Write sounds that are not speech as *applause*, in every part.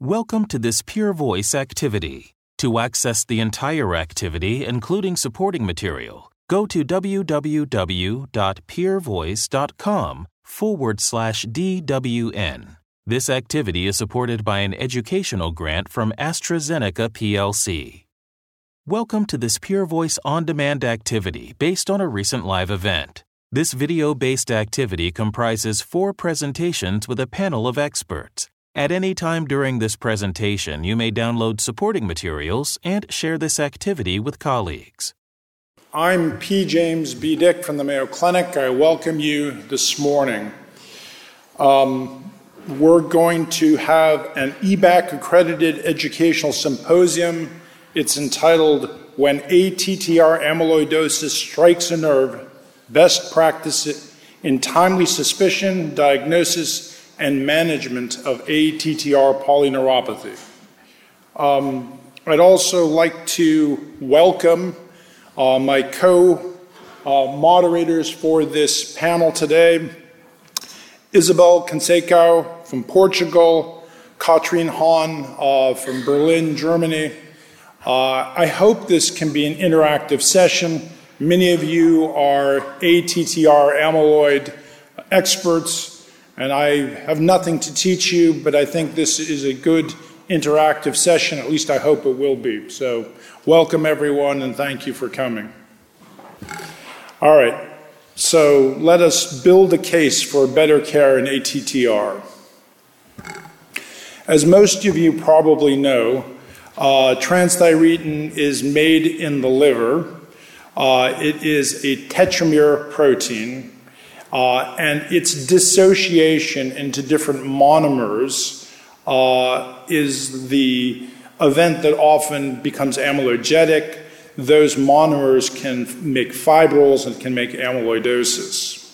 Welcome to this PeerVoice activity. To access the entire activity, including supporting material, go to www.peervoice.com forward slash DWN. This activity is supported by an educational grant from AstraZeneca plc. Welcome to this PeerVoice on demand activity based on a recent live event. This video based activity comprises four presentations with a panel of experts. At any time during this presentation, you may download supporting materials and share this activity with colleagues. I'm P. James B. Dyck from the Mayo Clinic. I welcome you this morning. Um, we're going to have an EBAC accredited educational symposium. It's entitled When ATTR Amyloidosis Strikes a Nerve best practice in timely suspicion, diagnosis, and management of ATTR polyneuropathy. Um, I'd also like to welcome uh, my co uh, moderators for this panel today Isabel Conceição from Portugal, Katrin Hahn uh, from Berlin, Germany. Uh, I hope this can be an interactive session. Many of you are ATTR amyloid experts, and I have nothing to teach you, but I think this is a good interactive session. At least I hope it will be. So, welcome everyone, and thank you for coming. All right, so let us build a case for better care in ATTR. As most of you probably know, uh, transthyretin is made in the liver uh, it is a tetramer protein, uh, and its dissociation into different monomers uh, is the event that often becomes amyloidogenic. Those monomers can make fibrils and can make amyloidosis.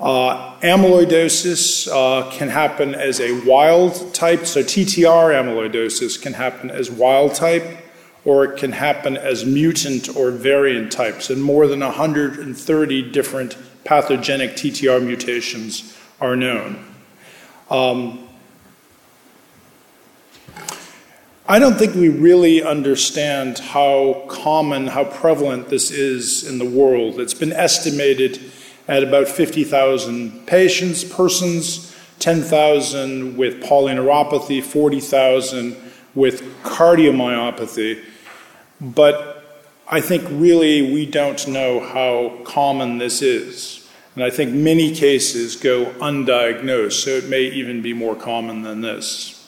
Uh, amyloidosis uh, can happen as a wild type, so TTR amyloidosis can happen as wild type or it can happen as mutant or variant types, and more than 130 different pathogenic TTR mutations are known. Um, I don't think we really understand how common, how prevalent this is in the world. It's been estimated at about 50,000 patients, persons, 10,000 with polyneuropathy, 40,000 with cardiomyopathy. But I think really we don't know how common this is. And I think many cases go undiagnosed, so it may even be more common than this.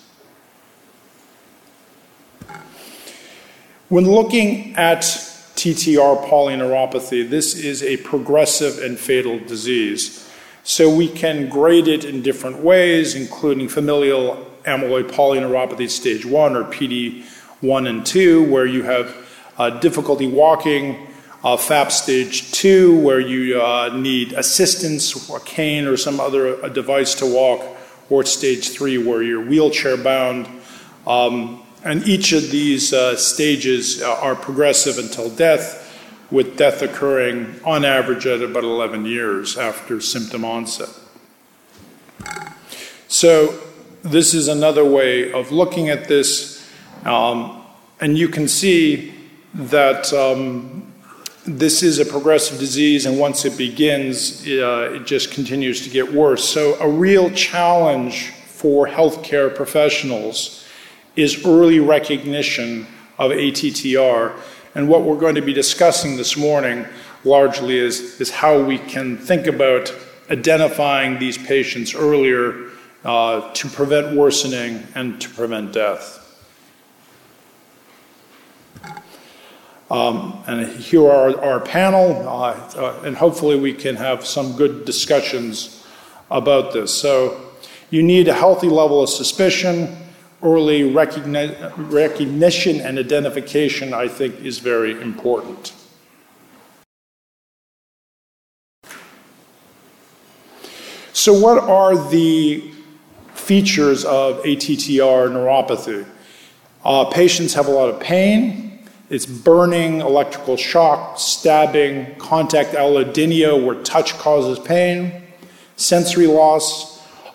When looking at TTR polyneuropathy, this is a progressive and fatal disease. So we can grade it in different ways, including familial amyloid polyneuropathy stage 1 or PD 1 and 2, where you have difficulty walking, uh, FAP stage two, where you uh, need assistance, a cane or some other device to walk, or stage three, where you're wheelchair bound. Um, and each of these uh, stages uh, are progressive until death, with death occurring on average at about 11 years after symptom onset. So, this is another way of looking at this. Um, and you can see that um, this is a progressive disease, and once it begins, uh, it just continues to get worse. So, a real challenge for healthcare professionals is early recognition of ATTR. And what we're going to be discussing this morning largely is, is how we can think about identifying these patients earlier uh, to prevent worsening and to prevent death. Um, and here are our panel, uh, uh, and hopefully we can have some good discussions about this. So, you need a healthy level of suspicion. Early recogni- recognition and identification, I think, is very important. So, what are the features of ATTR neuropathy? Uh, patients have a lot of pain, it's burning, electrical shock, stabbing, contact allodynia where touch causes pain, sensory loss,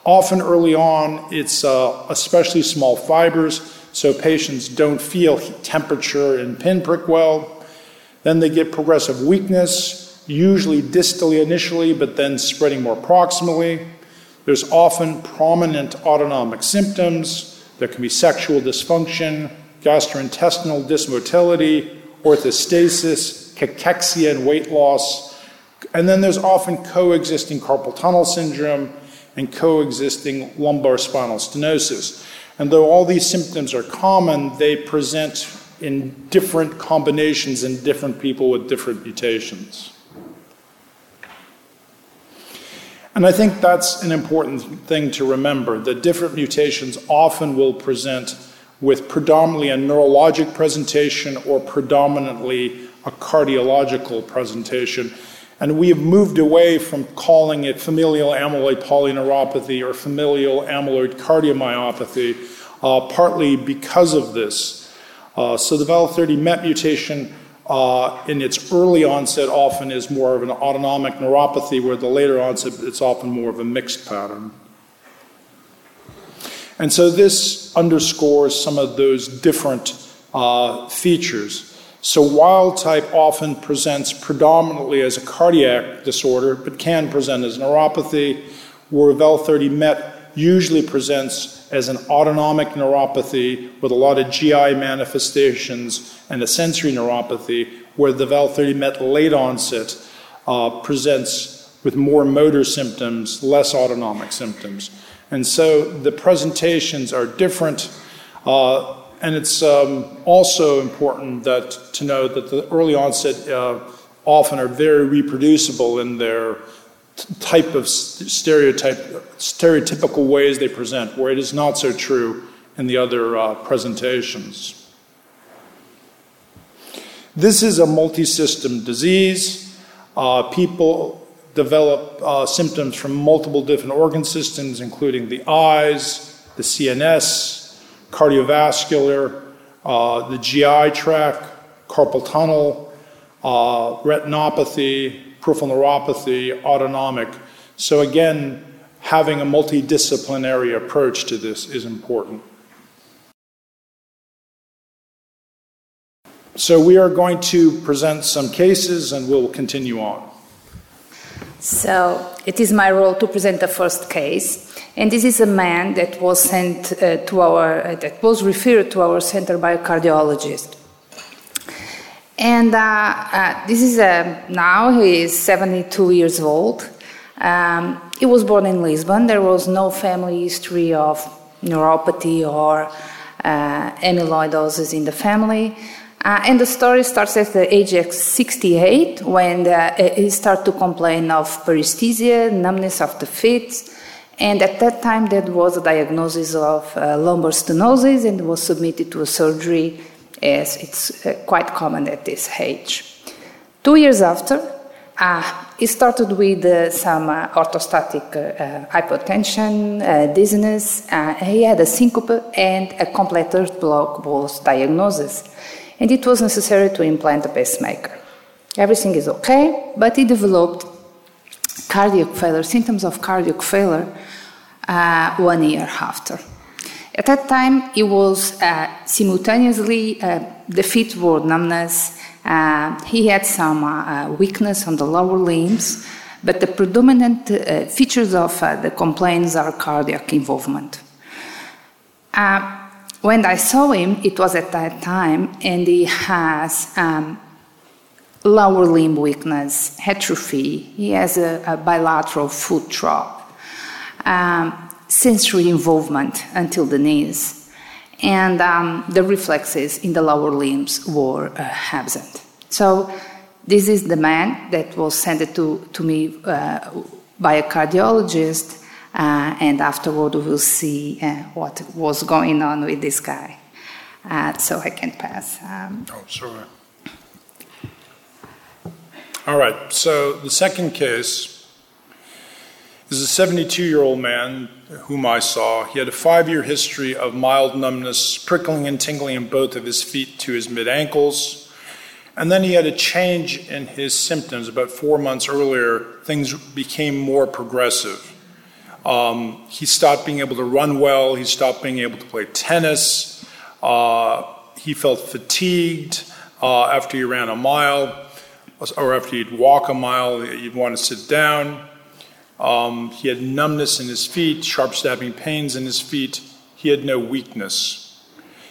Often early on, it's uh, especially small fibers, so patients don't feel temperature and pinprick well. Then they get progressive weakness, usually distally initially, but then spreading more proximally. There's often prominent autonomic symptoms. There can be sexual dysfunction, gastrointestinal dysmotility, orthostasis, cachexia, and weight loss. And then there's often coexisting carpal tunnel syndrome and coexisting lumbar spinal stenosis. And though all these symptoms are common, they present in different combinations in different people with different mutations. And I think that's an important thing to remember that different mutations often will present with predominantly a neurologic presentation or predominantly a cardiological presentation. And we have moved away from calling it familial amyloid polyneuropathy or familial amyloid cardiomyopathy, uh, partly because of this. Uh, so the VAL30 MET mutation uh, in its early onset often is more of an autonomic neuropathy, where the later onset it's often more of a mixed pattern. And so this underscores some of those different uh, features. So wild type often presents predominantly as a cardiac disorder, but can present as neuropathy, where VAL30 MET usually presents as an autonomic neuropathy with a lot of GI manifestations and a sensory neuropathy, where the VAL30 MET late onset uh, presents with more motor symptoms, less autonomic symptoms. And so the presentations are different. Uh, and it's um, also important that to know that the early onset uh, often are very reproducible in their t- type of stereotype, stereotypical ways they present, where it is not so true in the other uh, presentations. This is a multi-system disease. Uh, people develop uh, symptoms from multiple different organ systems, including the eyes, the CNS, cardiovascular, uh, the GI tract, carpal tunnel, uh, retinopathy, peripheral neuropathy, autonomic. So, again, having a multidisciplinary approach to this is important. So, we are going to present some cases and we'll continue on. So it is my role to present the first case, and this is a man that was sent uh, to our uh, that was referred to our center by a cardiologist. And uh, uh this is a, now he is 72 years old. Um, he was born in Lisbon. There was no family history of neuropathy or uh, amyloidosis in the family. Uh, and the story starts at the age of 68 when uh, he started to complain of paresthesia, numbness of the feet. And at that time, there was a diagnosis of uh, lumbar stenosis and was submitted to a surgery as it's uh, quite common at this age. Two years after, uh, he started with uh, some orthostatic hypotension, dizziness. he had a syncope and a complete heart block was diagnosis and it was necessary to implant a pacemaker. Everything is okay, but he developed cardiac failure, symptoms of cardiac failure, uh, one year after. At that time, he was uh, simultaneously uh, the feet numbness. Uh, he had some uh, weakness on the lower limbs, but the predominant uh, features of the complaints are cardiac involvement. When I saw him, it was at that time, and he has um, lower limb weakness, atrophy. He has a, a bilateral foot drop, um, sensory involvement until the knees, and um, the reflexes in the lower limbs were uh, absent. So, this is the man that was sent to, to me uh, by a cardiologist uh, and afterward, we'll see uh, what was going on with this guy. Uh, so I can pass. Um, oh, sure. All right, so the second case is a 72 year old man whom I saw. He had a five year history of mild numbness, prickling and tingling in both of his feet to his mid ankles. And then he had a change in his symptoms. About four months earlier, things became more progressive. Um, he stopped being able to run well. He stopped being able to play tennis. Uh, he felt fatigued uh, after he ran a mile, or after he'd walk a mile, he'd want to sit down. Um, he had numbness in his feet, sharp stabbing pains in his feet. He had no weakness.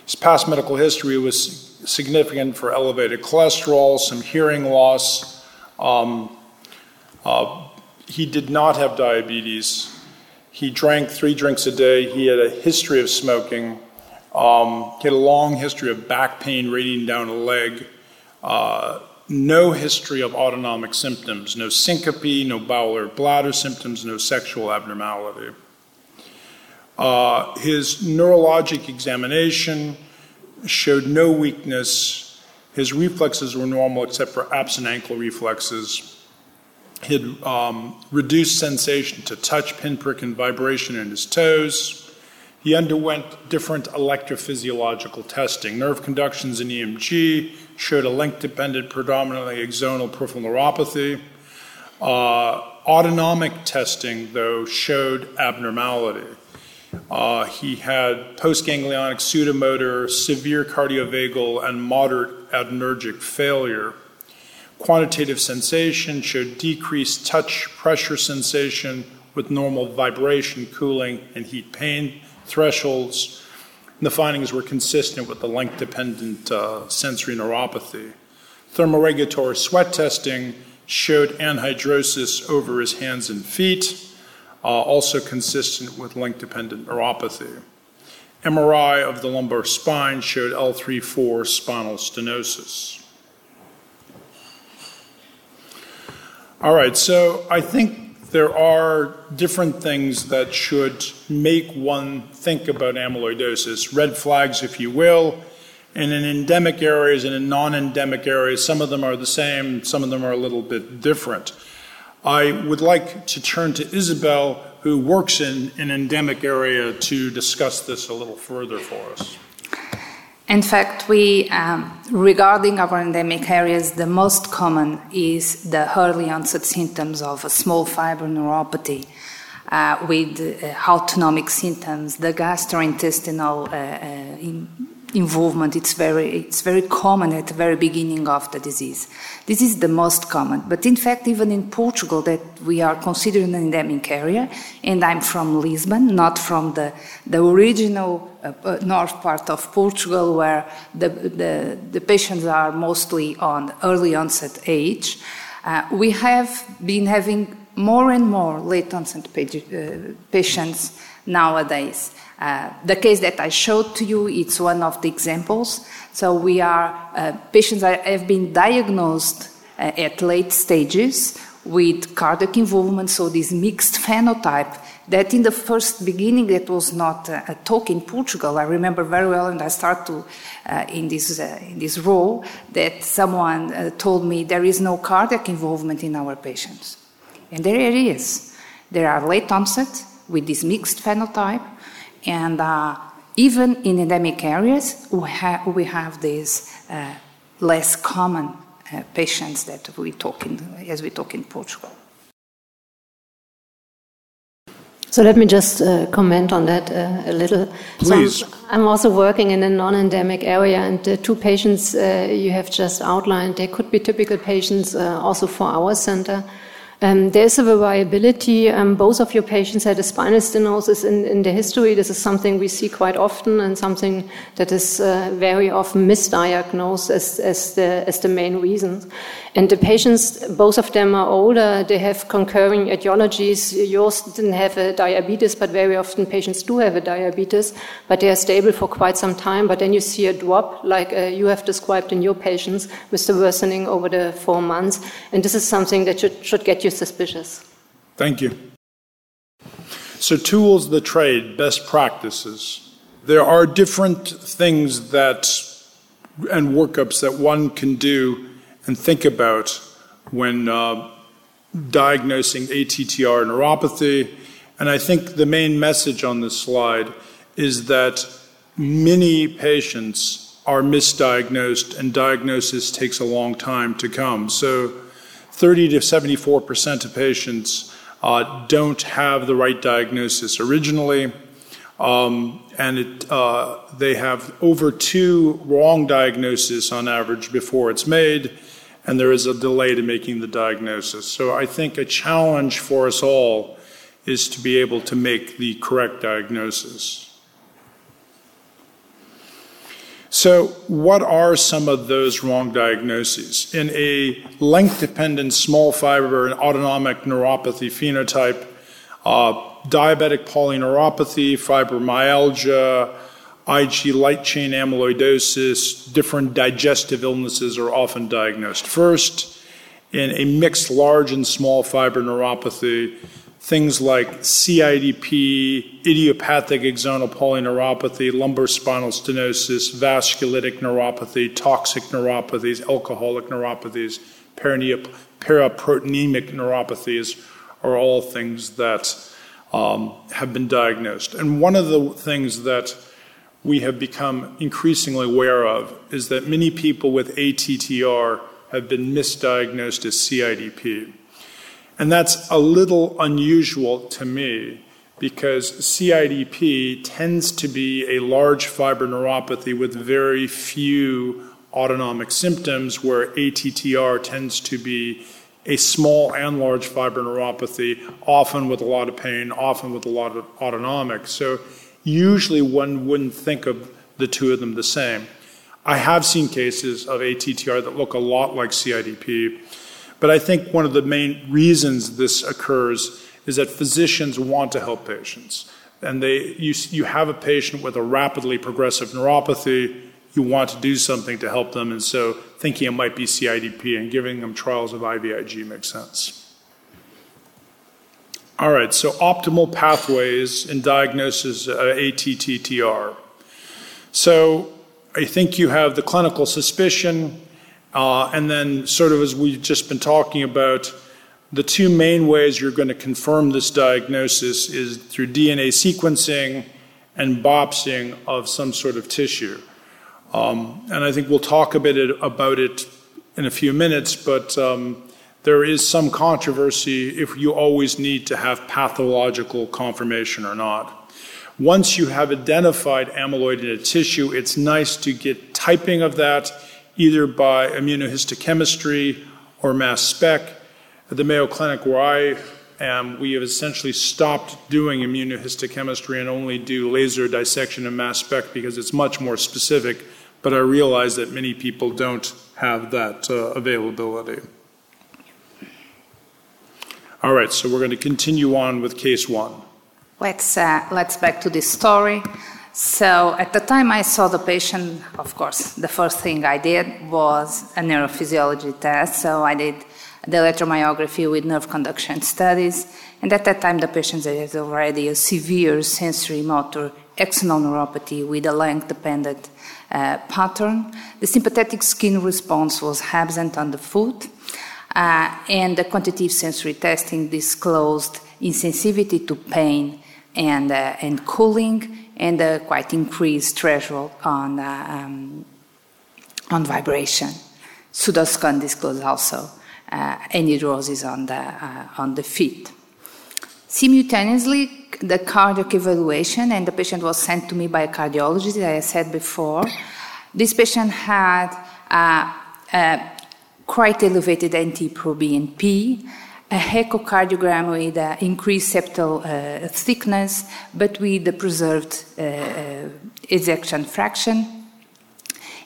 His past medical history was significant for elevated cholesterol, some hearing loss. Um, uh, he did not have diabetes. He drank three drinks a day. He had a history of smoking. Um, he had a long history of back pain radiating down a leg. Uh, no history of autonomic symptoms, no syncope, no bowel or bladder symptoms, no sexual abnormality. Uh, his neurologic examination showed no weakness. His reflexes were normal except for absent ankle reflexes. He had um, reduced sensation to touch, pinprick, and vibration in his toes. He underwent different electrophysiological testing. Nerve conductions in EMG showed a length dependent, predominantly axonal peripheral neuropathy. Uh, autonomic testing, though, showed abnormality. Uh, he had postganglionic sudomotor, severe cardiovagal, and moderate adrenergic failure. Quantitative sensation showed decreased touch pressure sensation with normal vibration, cooling, and heat pain thresholds. And the findings were consistent with the length dependent uh, sensory neuropathy. Thermoregulatory sweat testing showed anhidrosis over his hands and feet uh, also consistent with length dependent neuropathy. MRI of the lumbar spine showed L3 4 spinal stenosis. All right, so I think there are different things that should make one think about amyloidosis, red flags, if you will. And in endemic areas and in non endemic areas, some of them are the same, some of them are a little bit different. I would like to turn to Isabel, who works in an endemic area, to discuss this a little further for us. In fact, we, um, regarding our endemic areas, the most common is the early onset symptoms of a small fiber neuropathy uh, with uh, autonomic symptoms, the gastrointestinal uh, uh involvement it's very it's very common at the very beginning of the disease. This is the most common but in fact even in portugal that we are considered an endemic area and i'm from lisbon not from the the original uh, uh, north part of portugal where the, the the patients are mostly on early onset age. Uh, we have been having more and more late onset uh, patients nowadays uh, the case that I showed to you, it's one of the examples. So we are uh, patients that have been diagnosed uh, at late stages with cardiac involvement, so this mixed phenotype that in the first beginning that was not a talk in Portugal. I remember very well, and I started to, uh, in this uh, in this role that someone uh, told me there is no cardiac involvement in our patients, and there it is. There are late onset with this mixed phenotype, and uh, even in endemic areas, we, ha- we have these uh, less common uh, patients that we talk in, as we talk in Portugal. So let me just uh, comment on that uh, a little. Please. So I'm, I'm, also working in a non-endemic area, and the two patients uh, you have just outlined, they could be typical patients uh, also for our center. Um, there's a variability. Um, both of your patients had a spinal stenosis in, in, the history. This is something we see quite often and something that is uh, very often misdiagnosed as, as, the, as the main reason. And the patients, both of them are older. They have concurring etiologies. Yours didn't have a diabetes, but very often patients do have a diabetes, but they are stable for quite some time. But then you see a drop, like uh, you have described in your patients, with the worsening over the four months. And this is something that should, should get you suspicious. Thank you. So, tools of the trade, best practices. There are different things that and workups that one can do and think about when uh, diagnosing ATTR neuropathy. And I think the main message on this slide is that many patients are misdiagnosed and diagnosis takes a long time to come. So 30 to 74 percent of patients uh, don't have the right diagnosis originally. Um, and it, uh, they have over two wrong diagnoses on average before it's made, and there is a delay to making the diagnosis. So I think a challenge for us all is to be able to make the correct diagnosis. So, what are some of those wrong diagnoses? In a length dependent small fiber and autonomic neuropathy phenotype, uh, diabetic polyneuropathy, fibromyalgia, IG light chain amyloidosis, different digestive illnesses are often diagnosed first. In a mixed large and small fiber neuropathy, things like CIDP, idiopathic axonal polyneuropathy, lumbar spinal stenosis, vasculitic neuropathy, toxic neuropathies, alcoholic neuropathies, paraproteinemic neuropathies are all things that um, have been diagnosed. And one of the things that we have become increasingly aware of is that many people with ATTR have been misdiagnosed as CIDP. And that's a little unusual to me because CIDP tends to be a large fiber neuropathy with very few autonomic symptoms, where ATTR tends to be a small and large fiber neuropathy, often with a lot of pain, often with a lot of autonomic. So usually one wouldn't think of the two of them the same. I have seen cases of ATTR that look a lot like CIDP, but I think one of the main reasons this occurs is that physicians want to help patients. And they, you, you have a patient with a rapidly progressive neuropathy, you want to do something to help them, and so thinking it might be CIDP and giving them trials of IVIG makes sense. All right, so optimal pathways in diagnosis of ATTR. So I think you have the clinical suspicion, uh, and then, sort of as we've just been talking about, the two main ways you're going to confirm this diagnosis is through DNA sequencing and biopsying of some sort of tissue. Um, and I think we'll talk a bit about it in a few minutes, but um, there is some controversy if you always need to have pathological confirmation or not. Once you have identified amyloid in a tissue, it's nice to get typing of that either by immunohistochemistry or mass spec. At the Mayo Clinic, where I am, we have essentially stopped doing immunohistochemistry and only do laser dissection and mass spec because it's much more specific. But I realize that many people don't have that uh, availability. All right, so we're going to continue on with case one. Let's uh, let's back to this story. So at the time I saw the patient, of course, the first thing I did was a neurophysiology test. So I did the electromyography with nerve conduction studies. And at that time, the patient had already a severe sensory motor axonal neuropathy with a length dependent uh, pattern. The sympathetic skin response was absent on the foot. Uh, and the quantitative sensory testing disclosed insensitivity to pain and, uh, and cooling and a quite increased threshold on, uh, um, on vibration. Sudoscan disclosed also uh, anhidrosis on the, uh, on the feet. Simultaneously, the cardiac evaluation, and the patient was sent to me by a cardiologist, as I said before. This patient had uh, quite elevated NT-proBNP, a echocardiogram with uh, increased septal uh, thickness, but with the preserved uh, uh, ejection fraction,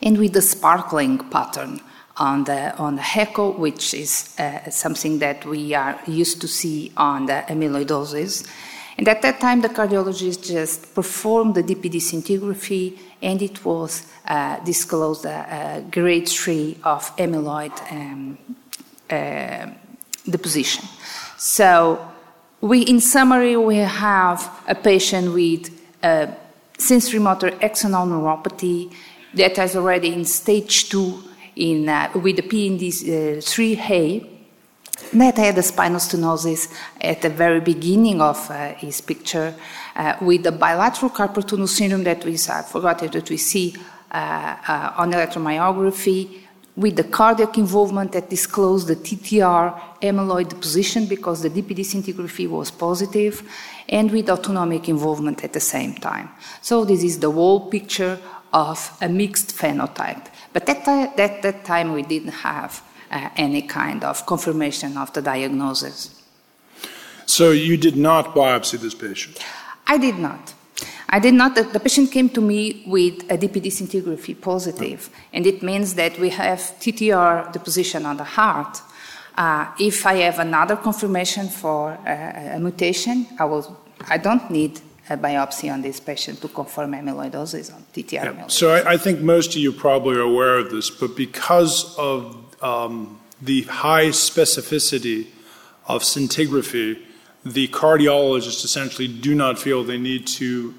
and with the sparkling pattern on the on the echo, which is uh, something that we are used to see on the amyloidosis. And at that time, the cardiologist just performed the DPD scintigraphy, and it was uh, disclosed a, a, grade three of amyloid. Um, deposition. So, we, in summary, we have a patient with a sensory motor axonal neuropathy that is already in stage two in, uh, with the PND3A that had a spinal stenosis at the very beginning of uh, his picture uh, with the bilateral carpal tunnel syndrome that we I forgot that we see uh, uh, on electromyography with the cardiac involvement that disclosed the TTR amyloid deposition because the DPD scintigraphy was positive, and with autonomic involvement at the same time. So this is the whole picture of a mixed phenotype. But at that, that time, we didn't have any kind of confirmation of the diagnosis. So you did not biopsy this patient? I did not. I did not. The, patient came to me with a DPD scintigraphy positive, and it means that we have TTR deposition on the heart. Uh, if I have another confirmation for a, a mutation, I will. I don't need a biopsy on this patient to confirm amyloidosis on TTR yeah. amyloidosis. So I, I, think most of you probably are aware of this, but because of um, the high specificity of scintigraphy, the cardiologists essentially do not feel they need to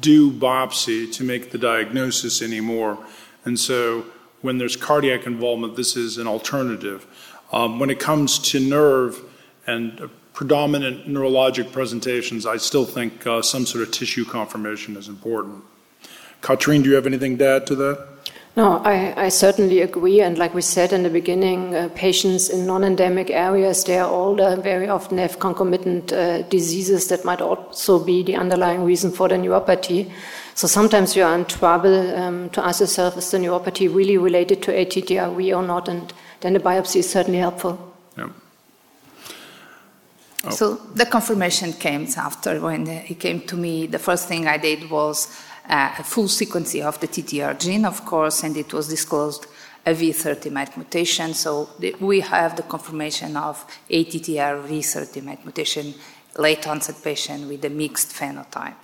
do biopsy to make the diagnosis anymore. And so when there's cardiac involvement, this is an alternative. Um, when it comes to nerve and predominant neurologic presentations, I still think uh, some sort of tissue confirmation is important. Katrin, do you have anything to add to that? No, I, I, certainly agree. And like we said in the beginning, uh, patients in non endemic areas, they are older, very often have concomitant uh, diseases that might also be the underlying reason for the neuropathy. So sometimes you are in trouble um, to ask yourself, is the neuropathy really related to ATTRV or not? And then the biopsy is certainly helpful. Yeah. Oh. So the confirmation came after when he came to me. The first thing I did was uh, a full sequence of the TTR gene, of course, and it was disclosed a V30 MET mutation. So the, we have the confirmation of ATTR V30 MET mutation, late onset patient with a mixed phenotype.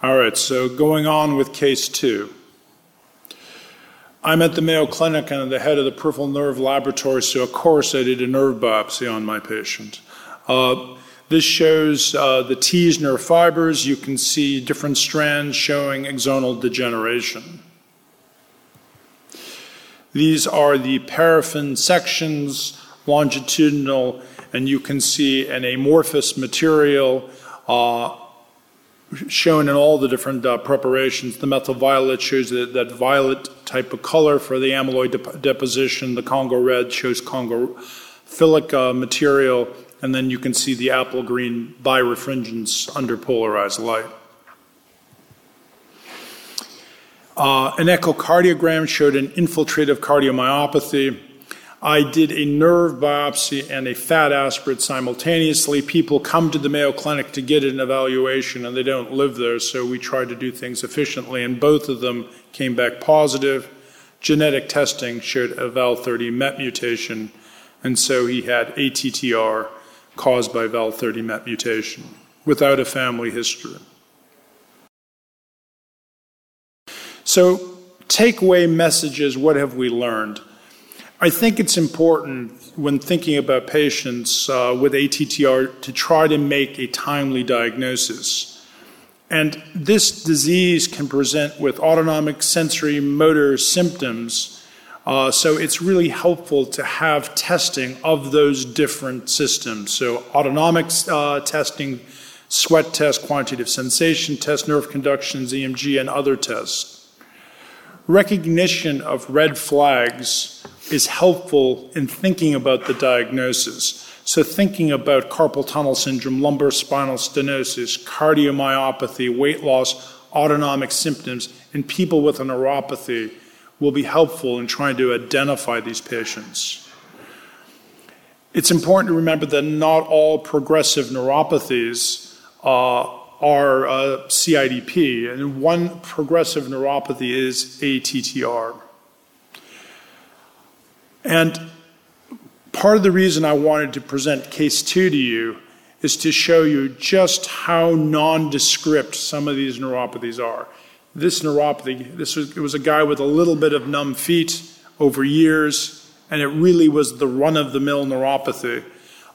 All right, so going on with case two. I'm at the Mayo Clinic and I'm the head of the peripheral nerve laboratory, so of course I did a nerve biopsy on my patient. Uh, this shows uh, the T's nerve fibers. You can see different strands showing axonal degeneration. These are the paraffin sections, longitudinal, and you can see an amorphous material uh, shown in all the different uh, preparations. The methyl violet shows that, that, violet type of color for the amyloid de- deposition. The Congo red shows Congo philic uh, material and then you can see the apple green birefringence under polarized light. Uh, an echocardiogram showed an infiltrative cardiomyopathy. I did a nerve biopsy and a fat aspirate simultaneously. People come to the Mayo Clinic to get an evaluation and they don't live there, so we try to do things efficiently, and both of them came back positive. Genetic testing showed a VAL30 MET mutation, and so he had ATTR caused by VAL30 MET mutation without a family history. So, takeaway messages what have we learned? I think it's important when thinking about patients uh, with ATTR to try to make a timely diagnosis. And this disease can present with autonomic sensory motor symptoms uh, so it's really helpful to have testing of those different systems. So autonomic uh, testing, sweat test, quantitative sensation test, nerve conductions, EMG, and other tests. Recognition of red flags is helpful in thinking about the diagnosis. So, thinking about carpal tunnel syndrome, lumbar spinal stenosis, cardiomyopathy, weight loss, autonomic symptoms in people with a neuropathy will be helpful in trying to identify these patients. It's important to remember that not all progressive neuropathies uh, are uh, CIDP, and one progressive neuropathy is ATTR. And part of the reason I wanted to present case two to you is to show you just how nondescript some of these neuropathies are this neuropathy, this was, it was a guy with a little bit of numb feet over years, and it really was the run of the mill neuropathy.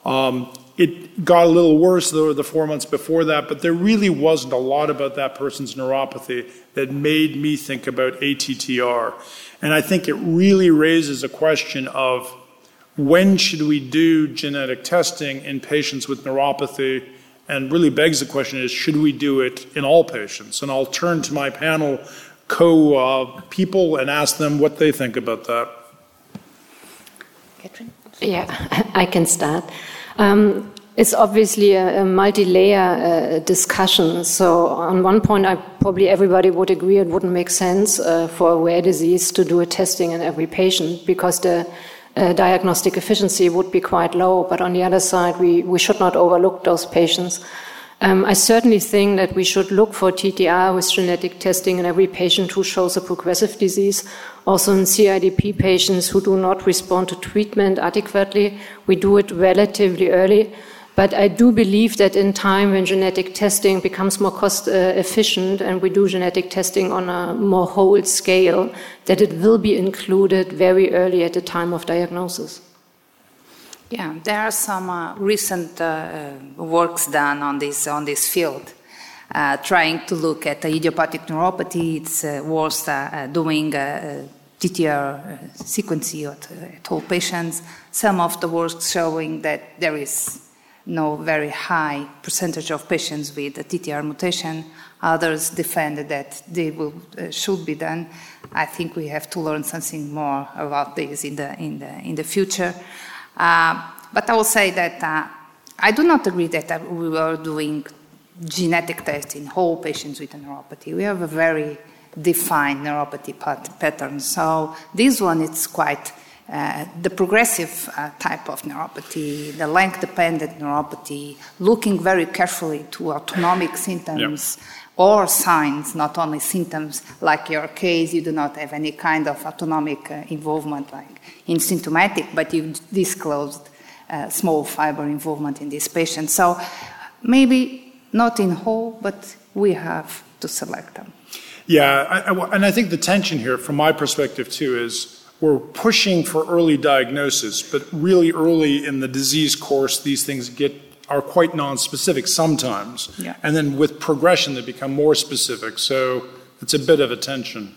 Um, it got a little worse though the four months before that, but there really wasn't a lot about that person's neuropathy that made me think about ATTR. And I think it really raises a question of when should we do genetic testing in patients with neuropathy and really begs the question is should we do it in all patients? And I'll turn to my panel co uh, people and ask them what they think about that. Catherine? Yeah, *laughs* I can start. Um, it's obviously a, a multi-layer uh, discussion. So on one point, I probably everybody would agree it wouldn't make sense uh, for a rare disease to do a testing in every patient because the uh, diagnostic efficiency would be quite low. But on the other side, we, we should not overlook those patients. Um, I certainly think that we should look for TTR with genetic testing in every patient who shows a progressive disease. Also in CIDP patients who do not respond to treatment adequately, we do it relatively early. But I do believe that in time, when genetic testing becomes more cost uh, efficient and we do genetic testing on a more whole scale, that it will be included very early at the time of diagnosis. Yeah, there are some uh, recent uh, uh works done on this on this field, uh, trying to look at idiopathic neuropathy. It's uh, worth doing TTR sequencing at all patients. Some of the works showing that there is no very high percentage of patients with a TTR mutation. Others defend that they will, uh, should be done. I think we have to learn something more about this in the, in the, in the future. Uh, but I will say that uh, I do not agree that we were doing genetic tests in whole patients with neuropathy. We have a very defined neuropathy pat- pattern. So this one is quite uh, the progressive uh, type of neuropathy, the length dependent neuropathy, looking very carefully to autonomic symptoms or signs, not only symptoms, like your case, you do not have any kind of autonomic uh, involvement like in symptomatic, but you disclosed uh, small fiber involvement in this patient. So maybe not in whole, but we have to select them. Yeah, I, I, and I think the tension here, from my perspective too, is we're pushing for early diagnosis, but really early in the disease course, these things get are quite nonspecific sometimes. Yeah. And then with progression, they become more specific. So it's a bit of a tension.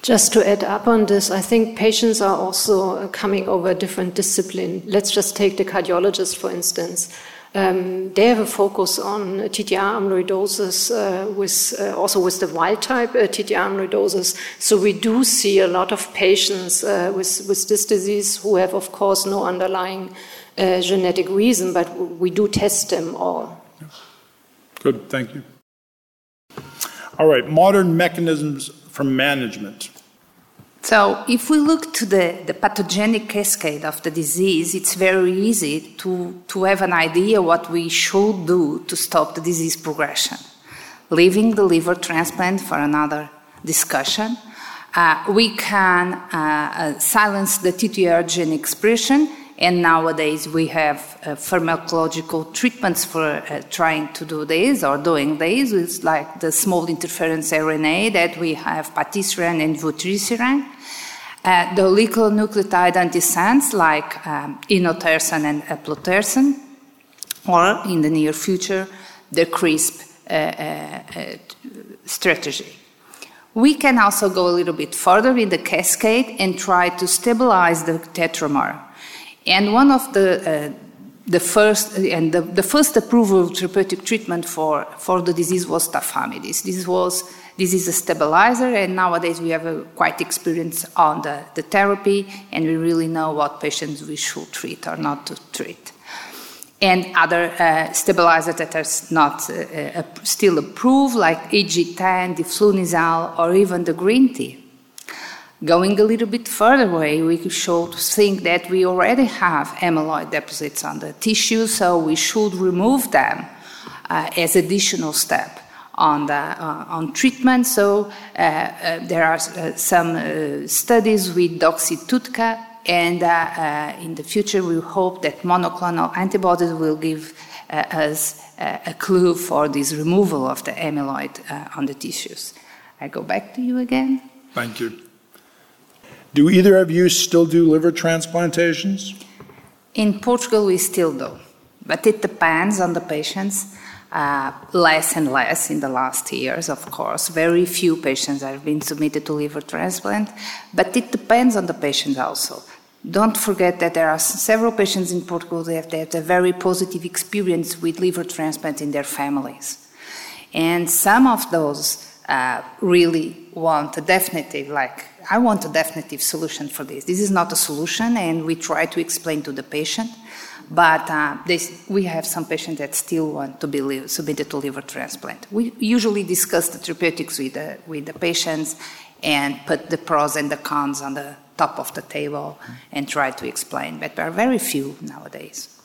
Just to add up on this, I think patients are also coming over different discipline. Let's just take the cardiologist, for instance. Um, they have a focus on TTR amyloidosis, uh, with, uh, also with the wild type uh, TTR amyloidosis. So we do see a lot of patients uh, with, with this disease who have, of course, no underlying uh, genetic reason, but we do test them all. Good, thank you. All right, modern mechanisms for management. So, if we look to the, the pathogenic cascade of the disease, it's very easy to, to have an idea what we should do to stop the disease progression. Leaving the liver transplant for another discussion, uh, we can uh, uh, silence the TTR gene expression, and nowadays we have uh, pharmacological treatments for uh, trying to do this or doing this. It's like the small interference RNA that we have patisiran and vutrisiran. Uh, the oligonucleotide antisense like um, inotersen and eplontersen, or in the near future, the CRISPR uh, uh, uh, strategy. We can also go a little bit further in the cascade and try to stabilize the tetramer and one of the uh, the first and the, the, first approval therapeutic treatment for, for the disease was tafamidis. This was this is a stabilizer, and nowadays we have a quite experience on the, the therapy, and we really know what patients we should treat or not to treat. And other uh, stabilizers that are not uh, uh, still approved, like AG10, diflunisal, or even the green tea. Going a little bit further away, we should think that we already have amyloid deposits on the tissue, so we should remove them uh, as additional step on the uh, on treatment. So uh, uh there are uh, some uh, studies with doxy-TUDCA, and in the future we hope that monoclonal antibodies will give us a clue for this removal of the amyloid on the tissues. I go back to you again. Thank you. Do either of you still do liver transplantations? In Portugal, we still do, but it depends on the patients. Uh, less and less in the last years, of course. Very few patients have been submitted to liver transplant, but it depends on the patient also. Don't forget that there are several patients in Portugal that have had a very positive experience with liver transplant in their families. And some of those uh, really want a definitive, like, I want a definitive solution for this. This is not a solution, and we try to explain to the patient. But uh, this, we have some patients that still want to be li- submitted to liver transplant. We usually discuss the therapeutics with the, with the patients and put the pros and the cons on the top of the table and try to explain. But there are very few nowadays.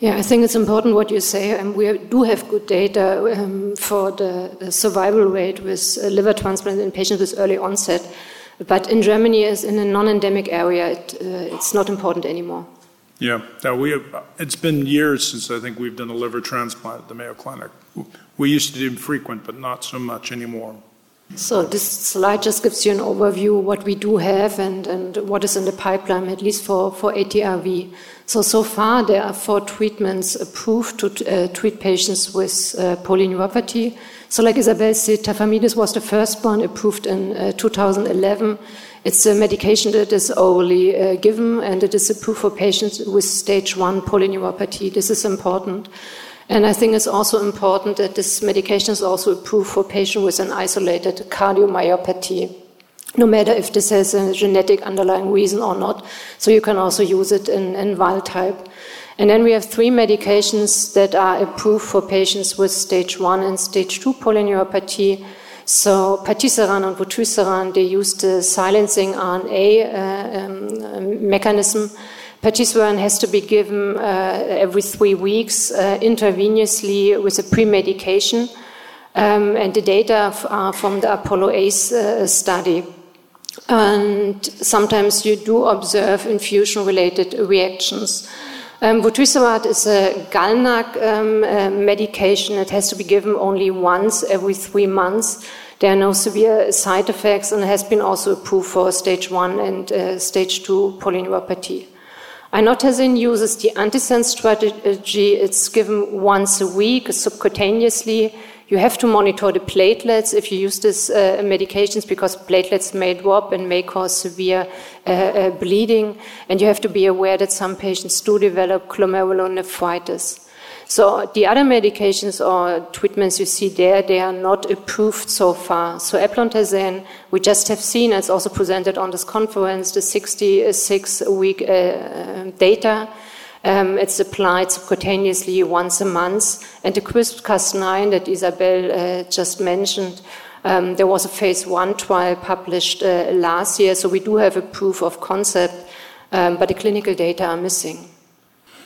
Yeah, I think it's important what you say, and we do have good data um, for the, survival rate with liver transplant in patients with early onset. But in Germany, as in a non-endemic area, it, uh, it's not important anymore. Yeah, now we have, it's been years since I think we've done a liver transplant at the Mayo Clinic. We used to do frequent, but not so much anymore. So this slide just gives you an overview what we do have and, and what is in the pipeline, at least for, for ATTRv. So, so far there are four treatments approved to uh, treat patients with uh, polyneuropathy. So like Isabel said, tafamidis was the first one approved in uh, 2011. It's a medication that is orally uh, given and it is approved for patients with stage one polyneuropathy. This is important. And I think it's also important that this medication is also approved for patients with an isolated cardiomyopathy, no matter if this has a genetic underlying reason or not. So you can also use it in, in wild type. And then we have three medications that are approved for patients with stage one and stage two polyneuropathy. So patisiran and vutrisiran, they use the silencing RNA uh, um, mechanism Patisiran has to be given uh, every three weeks uh, intravenously with a pre-medication. Um, and the data are from the Apollo ACE uh, study. And sometimes you do observe infusion-related reactions. Um, is a GalNAc um, uh, medication. It has to be given only once every three months. There are no severe side effects and it has been also approved for stage one and uh, stage two polyneuropathy. Inotersen uses the antisense strategy. It's given once a week subcutaneously. You have to monitor the platelets if you use these uh, medications because platelets may drop and may cause severe uh, uh, bleeding. And you have to be aware that some patients do develop glomerulonephritis. So the other medications or treatments you see there, they are not approved so far. So eplontersen, we just have seen, it's also presented on this conference, the 66-week uh, data. Um, it's applied subcutaneously once a month. And the CRISPR-Cas9 that Isabel uh, just mentioned, um, there was a phase one trial published uh, last year, so we do have a proof of concept, um, but the clinical data are missing.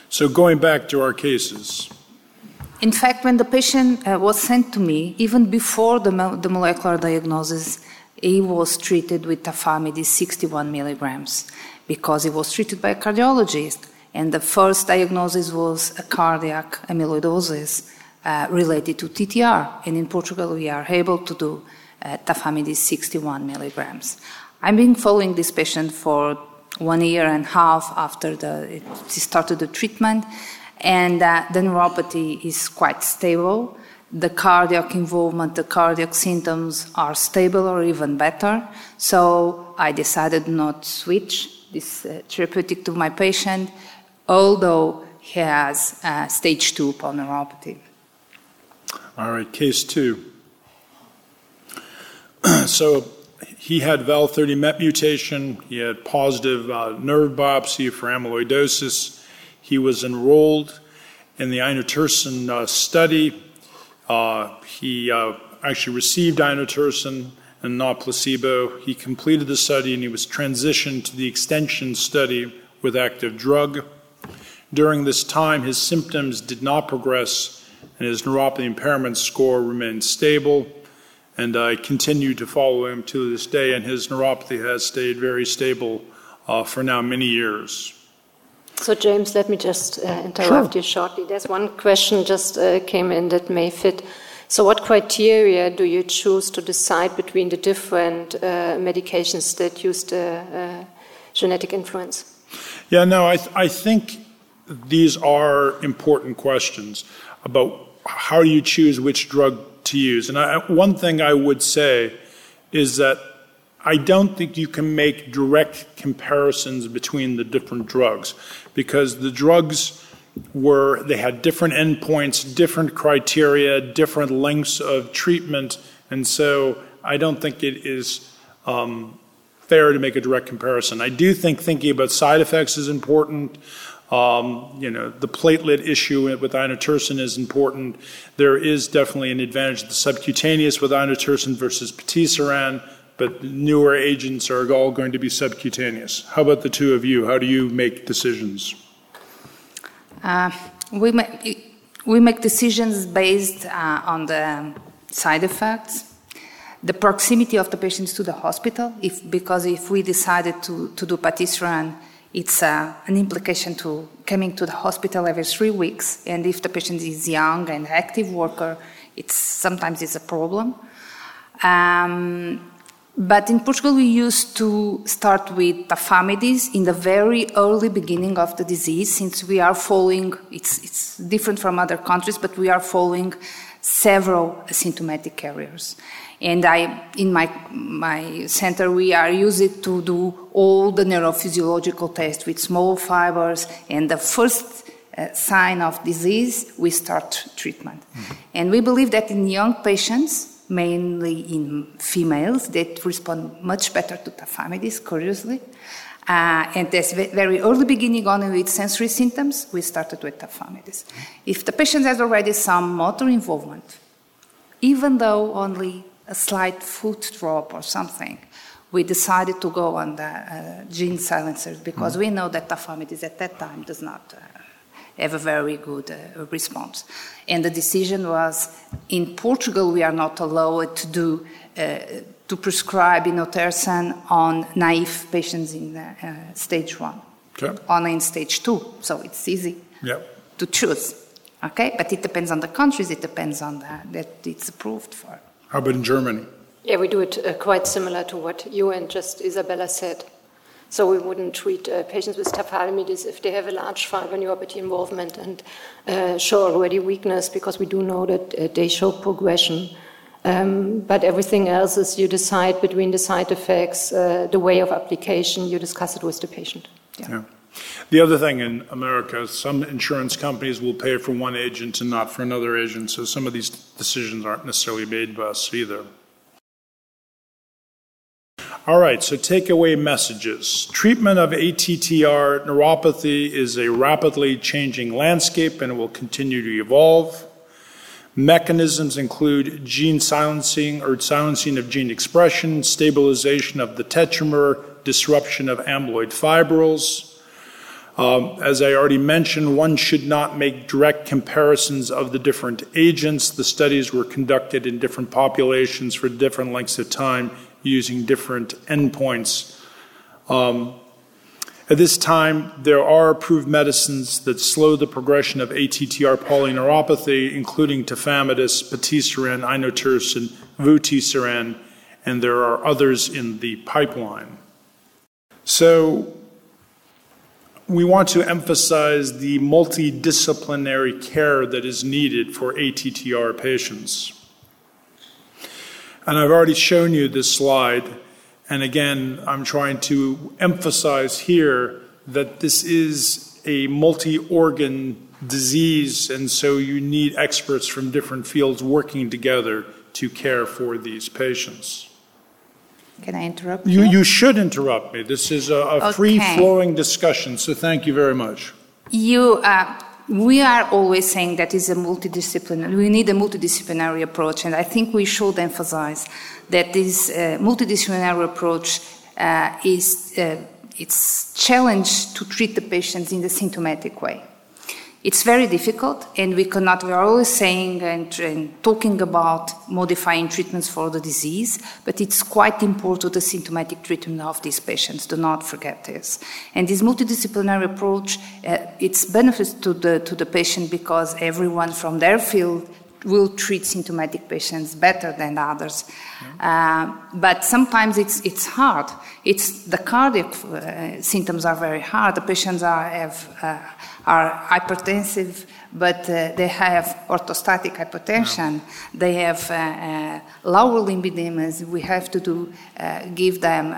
So, going back to our cases. In fact, when the patient uh, was sent to me, even before the, mo- the molecular diagnosis, he was treated with tafamidis 61 milligrams because he was treated by a cardiologist. And the first diagnosis was a cardiac amyloidosis uh, related to TTR. And in Portugal, we are able to do uh, tafamidis 61 milligrams. I've been following this patient for one year and a half after the, he started the treatment, and uh, the neuropathy is quite stable. The cardiac involvement, the cardiac symptoms are stable or even better. So I decided not to switch this uh, therapeutic to my patient, although he has uh, stage two polyneuropathy. All right, case two. *clears throat* so he had VAL30 MET mutation. He had positive uh, nerve biopsy for amyloidosis. He was enrolled in the inotersen uh, study. Uh, he uh, actually received inotersen and not placebo. He completed the study and he was transitioned to the extension study with active drug. During this time, his symptoms did not progress and his neuropathy impairment score remained stable. And I continue to follow him to this day, and his neuropathy has stayed very stable uh, for now many years. So, James, let me just uh, interrupt sure. you shortly. There's one question just uh, came in that may fit. So, what criteria do you choose to decide between the different uh, medications that use the uh, genetic influence? Yeah, no, I, th- I think these are important questions about how you choose which drug to use. And I, one thing I would say is that I don't think you can make direct comparisons between the different drugs because the drugs were, they had different endpoints, different criteria, different lengths of treatment. And so I don't think it is um, fair to make a direct comparison. I do think thinking about side effects is important. Um, you know, the platelet issue with inotersen is important. There is definitely an advantage of the subcutaneous with inotersen versus patisiran, but newer agents are all going to be subcutaneous. How about the two of you? How do you make decisions? Uh, we, make, we make decisions based uh, on the side effects, the proximity of the patients to the hospital, if, because if we decided to, to do patisiran, it's uh, an implication to coming to the hospital every three weeks. And if the patient is young and active worker, it's sometimes it's a problem. Um, but in Portugal, we used to start with tafamidis in the very early beginning of the disease, since we are following, it's, it's different from other countries, but we are following several asymptomatic carriers. And I, in my, my center, we are used to do all the neurophysiological tests with small fibers. And the first uh, sign of disease, we start treatment. Mm-hmm. And we believe that in young patients, mainly in females, that respond much better to tafamidis, curiously. Uh, and this very early beginning, only with sensory symptoms, we started with tafamidis. If the patient has already some motor involvement, even though only a slight foot drop or something, we decided to go on the uh, gene silencers because mm. we know that tafamidis at that time does not uh, have a very good uh, response. And the decision was in Portugal, we are not allowed to do. Uh, to prescribe inotersen on naive patients in uh, stage one, okay. only in stage two, so it's easy yep. to choose. Okay, but it depends on the countries. It depends on the, that it's approved for. How about in Germany? Yeah, we do it uh, quite similar to what you and just Isabel said. So we wouldn't treat uh, patients with tafamidis if they have a large fiber neuropathy involvement and uh, show already weakness, because we do know that uh, they show progression. Um, but everything else is you decide between the side effects, uh, the way of application, you discuss it with the patient. Yeah. yeah. The other thing in America, some insurance companies will pay for one agent and not for another agent, so some of these decisions aren't necessarily made by us either. All right, so takeaway messages. Treatment of ATTR neuropathy is a rapidly changing landscape and it will continue to evolve. Mechanisms include gene silencing or silencing of gene expression, stabilization of the tetramer, disruption of amyloid fibrils, um, as I already mentioned, one should not make direct comparisons of the different agents. The studies were conducted in different populations for different lengths of time using different endpoints. Um, at this time, there are approved medicines that slow the progression of ATTR polyneuropathy, including tafamidis, patisiran, inotersen, vutrisiran, and there are others in the pipeline. So, we want to emphasize the multidisciplinary care that is needed for ATTR patients. And I've already shown you this slide. And again, I'm trying to emphasize here that this is a multi organ disease, and so you need experts from different fields working together to care for these patients. Can I interrupt you? You, you should interrupt me. This is a, a okay. free flowing discussion, so thank you very much. You, uh, we are always saying that is a multidisciplinary, we need a multidisciplinary approach, and I think we should emphasize that this uh, multidisciplinary approach uh, is uh, it's challenge to treat the patients in the symptomatic way. It's very difficult, and we cannot, we are always saying and, and, talking about modifying treatments for the disease, but it's quite important the symptomatic treatment of these patients. Do not forget this. And this multidisciplinary approach, uh, it's benefits to the, to the patient because everyone from their field will treat symptomatic patients better than others. Uh, but sometimes it's, it's hard. It's the cardiac uh, symptoms are very hard. The patients are, have, uh, are hypertensive, but uh, they have orthostatic hypotension. They have uh, lower lymphedemas. We have to do, give them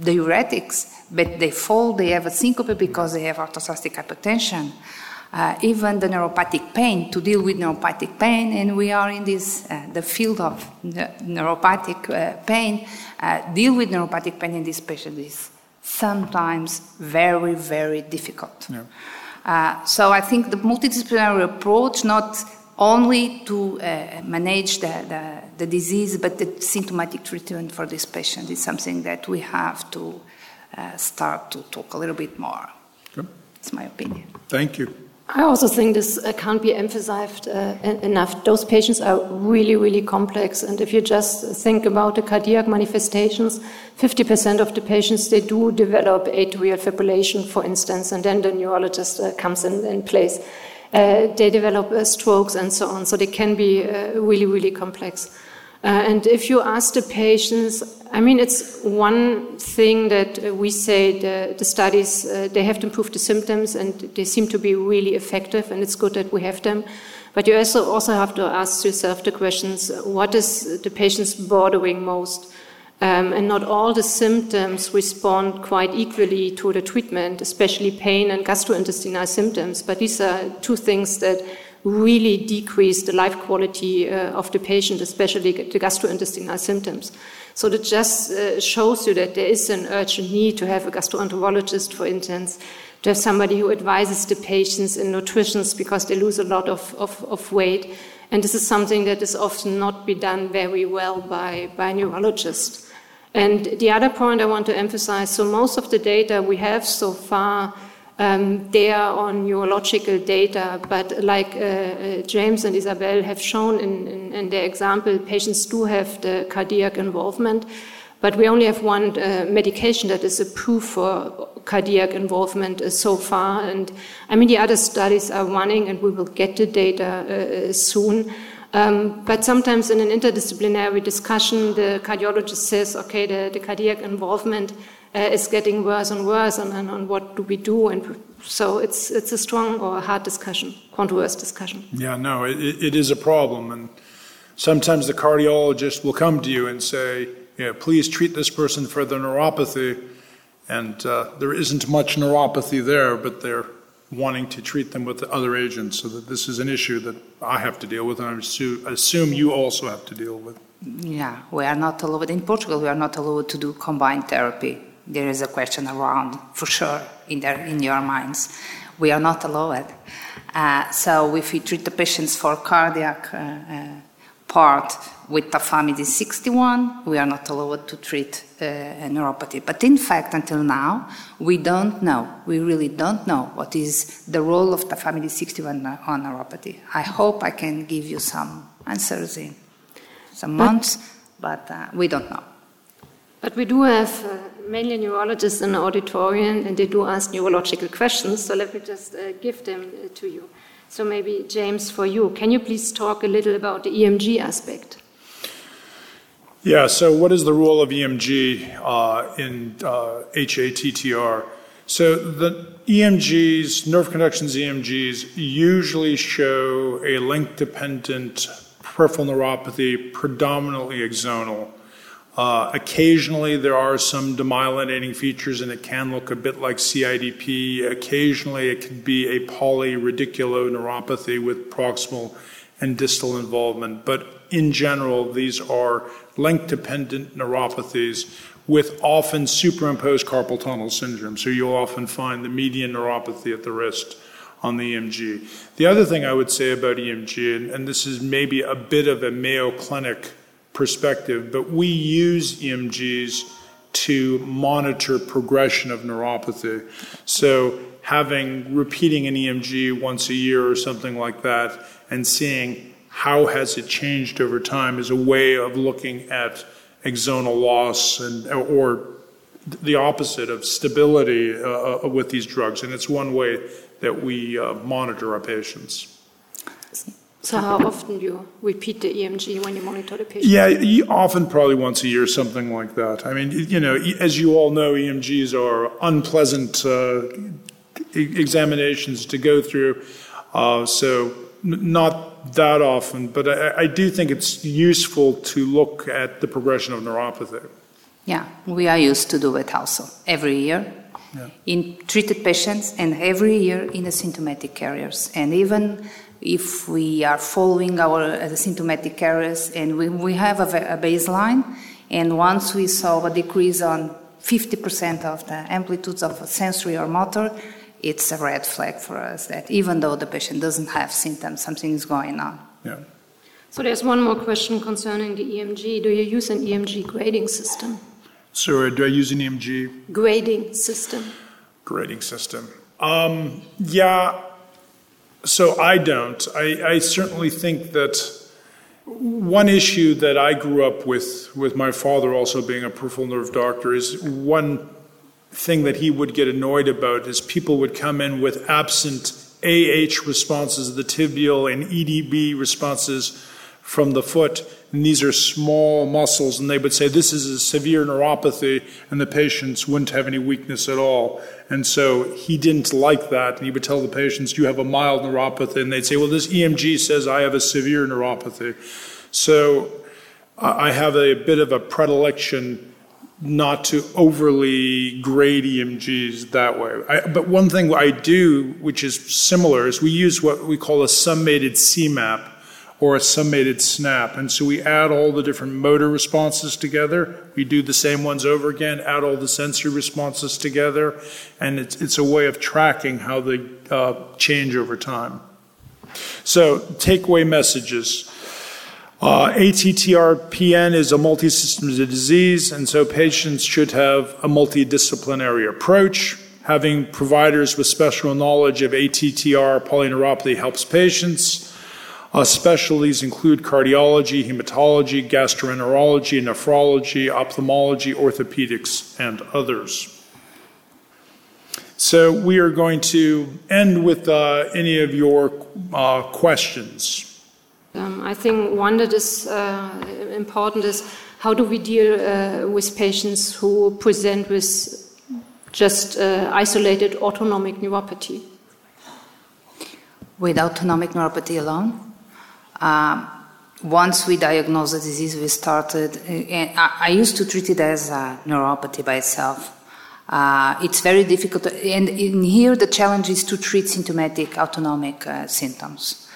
diuretics, but they fall, they have a syncope because they have orthostatic hypotension. Uh, even the neuropathic pain to deal with neuropathic pain, and we are in this uh, the field of ne- neuropathic uh, pain. Uh, deal with neuropathic pain in this patient is sometimes very very difficult. Yeah. Uh, so I think the multidisciplinary approach not only to uh, manage the, the, the disease, but the symptomatic treatment for this patient is something that we have to uh, start to talk a little bit more. It's my opinion. Thank you. I also think this uh, can't be emphasized uh, enough. Those patients are really, really complex. And if you just think about the cardiac manifestations, 50% of the patients, they do develop atrial fibrillation, for instance, and then the neurologist uh, comes in, in place. Uh, they develop uh, strokes and so on. So they can be uh, really, really complex. Uh, and if you ask the patients, I mean, it's one thing that we say the, the studies, uh, they have to improve the symptoms and they seem to be really effective, and it's good that we have them. But you also, also have to ask yourself the questions what is the patient's bothering most? Um, and not all the symptoms respond quite equally to the treatment, especially pain and gastrointestinal symptoms. But these are two things that really decrease the life quality uh, of the patient, especially the gastrointestinal symptoms. So that just uh, shows you that there is an urgent need to have a gastroenterologist, for instance, to have somebody who advises the patients in nutrition because they lose a lot of, of, of weight. And this is something that is often not be done very well by, by neurologists. And the other point I want to emphasize so most of the data we have so far um, they are on neurological data, but like uh, uh, James and Isabel have shown in, in, in, their example, patients do have the cardiac involvement, but we only have one uh, medication that is approved for cardiac involvement uh, so far. And I mean, the other studies are running, and we will get the data uh, soon. Um, but sometimes in an interdisciplinary discussion, the cardiologist says, okay, the, the cardiac involvement uh, is getting worse and worse, and, and, and, what do we do? And so it's it's a strong or a hard discussion, controversial discussion. Yeah, no, it, it is a problem, and sometimes the cardiologist will come to you and say, "Yeah, please treat this person for the neuropathy," and uh, there isn't much neuropathy there, but they're wanting to treat them with the other agents, so that this is an issue that I have to deal with, and I assume you also have to deal with. Yeah, we are not allowed in Portugal. We are not allowed to do combined therapy there is a question around for sure in, their, in your minds. We are not allowed. Uh, so if we treat the patients for cardiac uh, uh, part with tafamidis 61, we are not allowed to treat uh, neuropathy. But in fact, until now, we don't know. We really don't know what is the role of tafamidis 61 on neuropathy. I hope I can give you some answers in some months, but uh, we don't know. But we do have uh, mainly neurologists in the auditorium, and they do ask neurological questions. So let me just uh, give them uh, to you. So maybe James, for you, can you please talk a little about the EMG aspect? Yeah. So what is the role of EMG uh, in HATTR? Uh, so the EMGs, nerve conductions EMGs, usually show a length-dependent peripheral neuropathy, predominantly axonal. Uh, occasionally, there are some demyelinating features, and it can look a bit like CIDP. Occasionally, it can be a polyradiculoneuropathy with proximal and distal involvement. But in general, these are length dependent neuropathies with often superimposed carpal tunnel syndrome. So you'll often find the median neuropathy at the wrist on the EMG. The other thing I would say about EMG, and, and this is maybe a bit of a Mayo Clinic perspective, but we use EMGs to monitor progression of neuropathy. So having repeating an EMG once a year or something like that and seeing how has it changed over time is a way of looking at axonal loss and or the opposite of stability uh, uh with these drugs and it's one way that we uh, monitor our patients so how often do you repeat the EMG when you monitor the patient? Yeah, often probably once a year, something like that. I mean, you know, as you all know, EMGs are unpleasant uh, examinations to go through, uh, so not that often. But I, I do think it's useful to look at the progression of neuropathy. Yeah, we are used to do it also every year. Yeah. in treated patients and every year in asymptomatic carriers. And even if we are following our uh, symptomatic carriers and we, we have a, a baseline, and once we saw a decrease on 50% of the amplitudes of sensory or motor, it's a red flag for us that even though the patient doesn't have symptoms, something is going on. Yeah. So there's one more question concerning the EMG. Do you use an EMG grading system? So, uh, do I use an EMG Grading system. grading system? Um, yeah. So I don't. I, I certainly think that one issue that I grew up with, with my father also being a peripheral nerve doctor, is one thing that he would get annoyed about is people would come in with absent AH responses the tibial and EDB responses from the foot. And these are small muscles, and they would say this is a severe neuropathy, and the patients wouldn't have any weakness at all. And so he didn't like that, and he would tell the patients, You have a mild neuropathy. And they'd say, Well, this EMG says I have a severe neuropathy. So I have a bit of a predilection not to overly grade EMGs that way. I, but one thing I do, which is similar, is we use what we call a summated CMAP or a summated SNAP. And so we add all the different motor responses together. We do the same ones over again, add all the sensory responses together. And it's, it's a way of tracking how they uh, change over time. So, takeaway messages. Uh, ATTR-PN is a multisystem disease, and so patients should have a multidisciplinary approach. Having providers with special knowledge of ATTR polyneuropathy helps patients. Uh, specialties include cardiology, hematology, gastroenterology, nephrology, ophthalmology, orthopedics, and others. So we are going to end with uh, any of your uh, questions. Um, I think one that is uh, important is how do we deal uh, with patients who present with just uh, isolated autonomic neuropathy? With autonomic neuropathy alone, once we diagnosed the disease, we started. And I, I used to treat it as a neuropathy by itself. Uh, it's very difficult, and in here the challenge is to treat symptomatic autonomic uh, symptoms.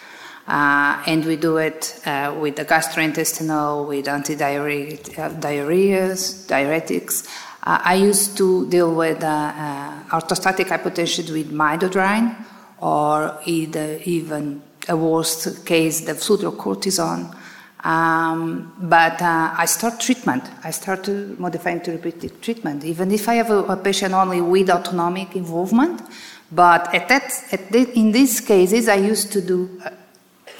Uh, and we do it uh, with the gastrointestinal, with antidiarrheas, uh, diarrheas, diuretics. Uh, I used to deal with orthostatic hypotension with midodrine, or either even a worst case, the fludrocortisone. Um, but uh, I start treatment. I start to modifying therapeutic treatment, even if I have a, a patient only with autonomic involvement. But at that, at the, in these cases, I used to do a,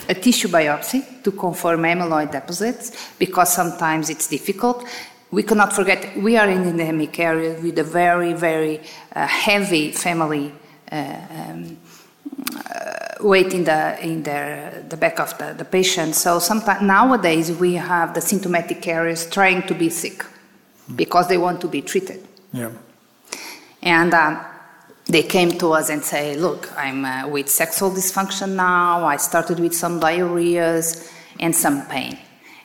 a tissue biopsy to confirm amyloid deposits because sometimes it's difficult. We cannot forget we are in endemic area with a very, very uh, heavy family. Uh, um, weight in the in the, the back of the, the patient. So sometimes nowadays we have the symptomatic carriers trying to be sick because they want to be treated. Yeah. And uh, they came to us and say, "Look, I'm uh, with sexual dysfunction now. I started with some diarrheas and some pain."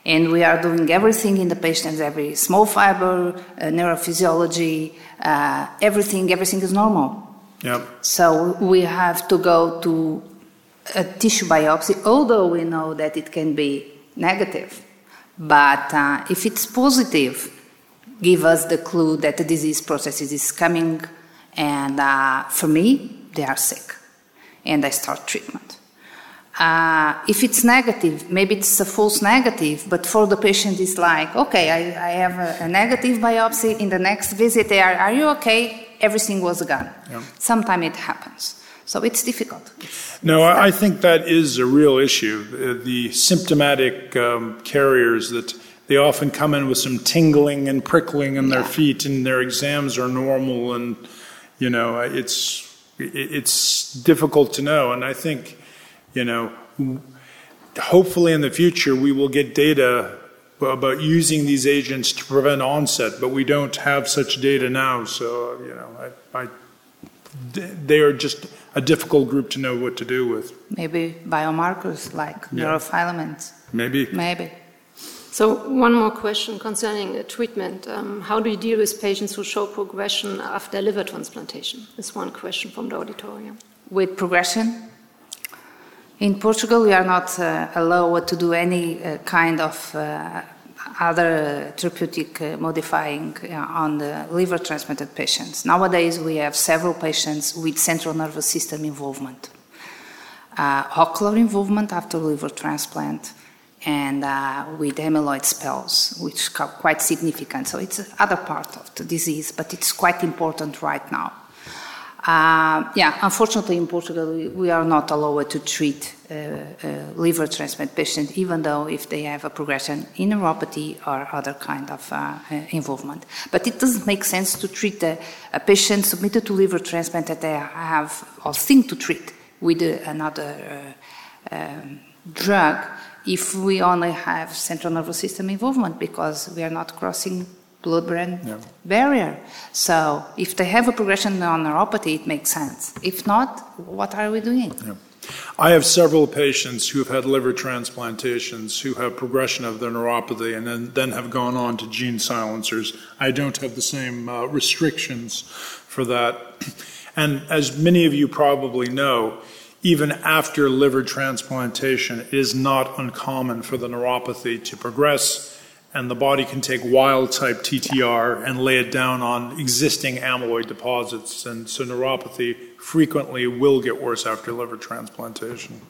And we are doing everything in the patients, every small fiber, uh, neurophysiology, uh, everything, everything is normal. Yeah. So we have to go to a tissue biopsy, although we know that it can be negative. But uh, if it's positive, give us the clue that the disease process is coming, and uh, for me, they are sick, and I start treatment. Uh, if it's negative, maybe it's a false negative, but for the patient, it's like, okay, I, I have a, a, negative biopsy. In the next visit, they are, are you okay? Everything was gone. Yeah. Sometimes it happens. So it's difficult. No, I think that is a real issue. The, the symptomatic um, carriers that they often come in with some tingling and prickling in their feet, and their exams are normal, and you know it's it's difficult to know. And I think you know, hopefully in the future we will get data about using these agents to prevent onset, but we don't have such data now. So you know, I, I, they are just a difficult group to know what to do with. Maybe biomarkers like yeah. neurofilaments. Maybe. Maybe. So, one more question concerning uh, treatment. Um, how do you deal with patients who show progression after liver transplantation? This one question from the auditorium. With progression? In Portugal, we are not uh, allowed to do any uh, kind of uh, other therapeutic uh, modifying uh, on the liver transplanted patients. Nowadays, we have several patients with central nervous system involvement, ocular involvement after liver transplant, and uh, with amyloid spells, which are quite significant. So it's other part of the disease, but it's quite important right now. Uh, yeah, unfortunately, in Portugal, we, we, are not allowed to treat uh, uh liver transplant patients, even though if they have a progression in neuropathy or other kind of uh, uh, involvement. But it doesn't make sense to treat a, a, patient submitted to liver transplant that they have or think to treat with another um, drug if we only have central nervous system involvement because we are not crossing blood-brain yeah. barrier. So if they have a progression on neuropathy, it makes sense. If not, what are we doing? Yeah. I have several patients who have had liver transplantations who have progression of their neuropathy and then, then have gone on to gene silencers. I don't have the same uh, restrictions for that. And as many of you probably know, even after liver transplantation, it is not uncommon for the neuropathy to progress, and the body can take wild type TTR and lay it down on existing amyloid deposits. And so neuropathy frequently will get worse after liver transplantation.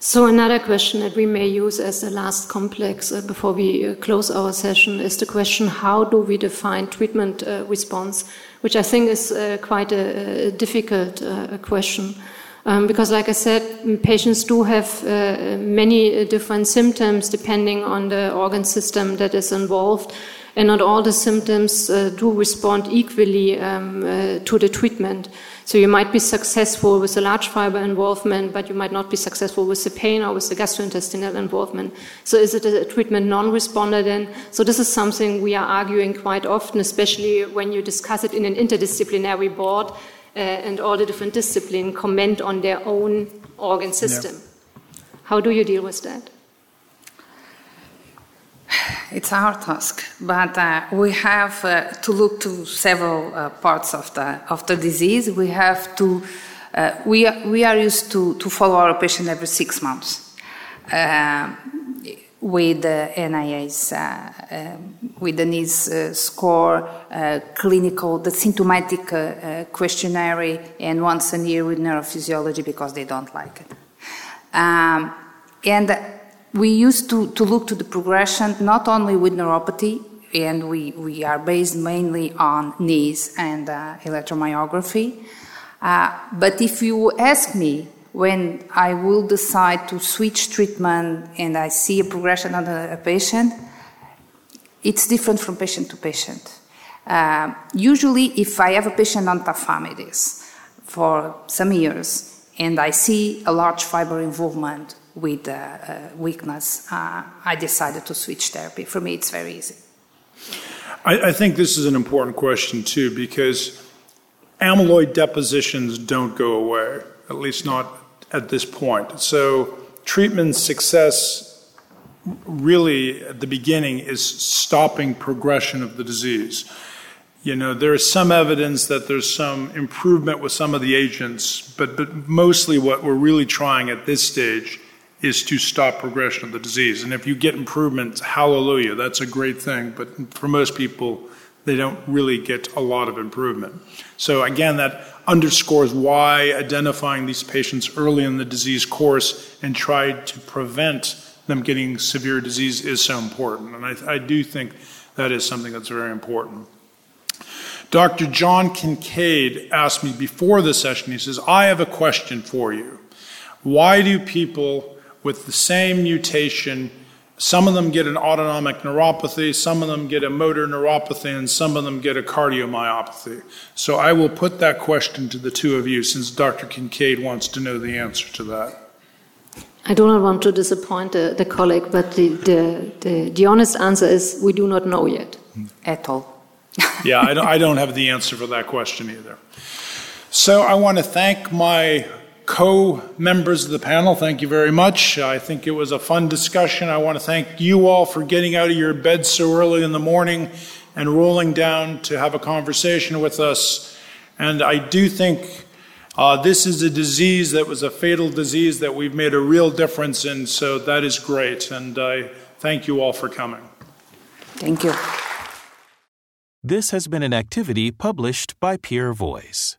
So, another question that we may use as the last complex uh, before we uh, close our session is the question how do we define treatment uh, response, which I think is uh, quite a, a difficult uh, question. Um, because, like I said, patients do have uh, many different symptoms depending on the organ system that is involved, and not all the symptoms uh, do respond equally um, uh, to the treatment. So, you might be successful with the large fiber involvement, but you might not be successful with the pain or with the gastrointestinal involvement. So, is it a treatment non responder then? So, this is something we are arguing quite often, especially when you discuss it in an interdisciplinary board uh, and all the different disciplines comment on their own organ system. Yeah. How do you deal with that? *sighs* It's our task, but uh, we have uh, to look to several uh, parts of the of the disease. We have to uh, we are, we are used to to follow our patient every six months. Uh, with the NIA's, uh, um, with the NIS uh, score, uh, clinical, the symptomatic uh, uh, questionnaire, and once a year with neurophysiology because they don't like it. Um, and we used to, to look to the progression not only with neuropathy, and we, we are based mainly on NIS and uh, electromyography. but if you ask me, when I will decide to switch treatment and I see a progression on a, patient, it's different from patient to patient. Uh, usually, if I have a patient on tafamidis for some years and I see a large fiber involvement with uh, uh, weakness, uh, I decided to switch therapy. For me, it's very easy. I, I think this is an important question, too, because amyloid depositions don't go away, at least not at this point. So, treatment success really at the beginning is stopping progression of the disease. You know, there is some evidence that there's some improvement with some of the agents, but, but mostly what we're really trying at this stage is to stop progression of the disease. And if you get improvement, hallelujah, that's a great thing. But for most people, they don't really get a lot of improvement. So, again, that underscores why identifying these patients early in the disease course and try to prevent them getting severe disease is so important. And I, I do think that is something that's very important. Dr. John Kincaid asked me before the session, he says, I have a question for you. Why do people with the same mutation some of them get an autonomic neuropathy, some of them get a motor neuropathy, and some of them get a cardiomyopathy. So I will put that question to the two of you since Dr. Kincaid wants to know the answer to that. I do not want to disappoint the, the colleague, but the, the, the, the, honest answer is we do not know yet at all. yeah, I don't, I don't have the answer for that question either. So I want to thank my co members of the panel, thank you very much. I think it was a fun discussion. I want to thank you all for getting out of your bed so early in the morning and rolling down to have a conversation with us. And I do think uh, this is a disease that was a fatal disease that we've made a real difference in, so that is great. And I thank you all for coming. Thank you. This has been an activity published by PeerVoice.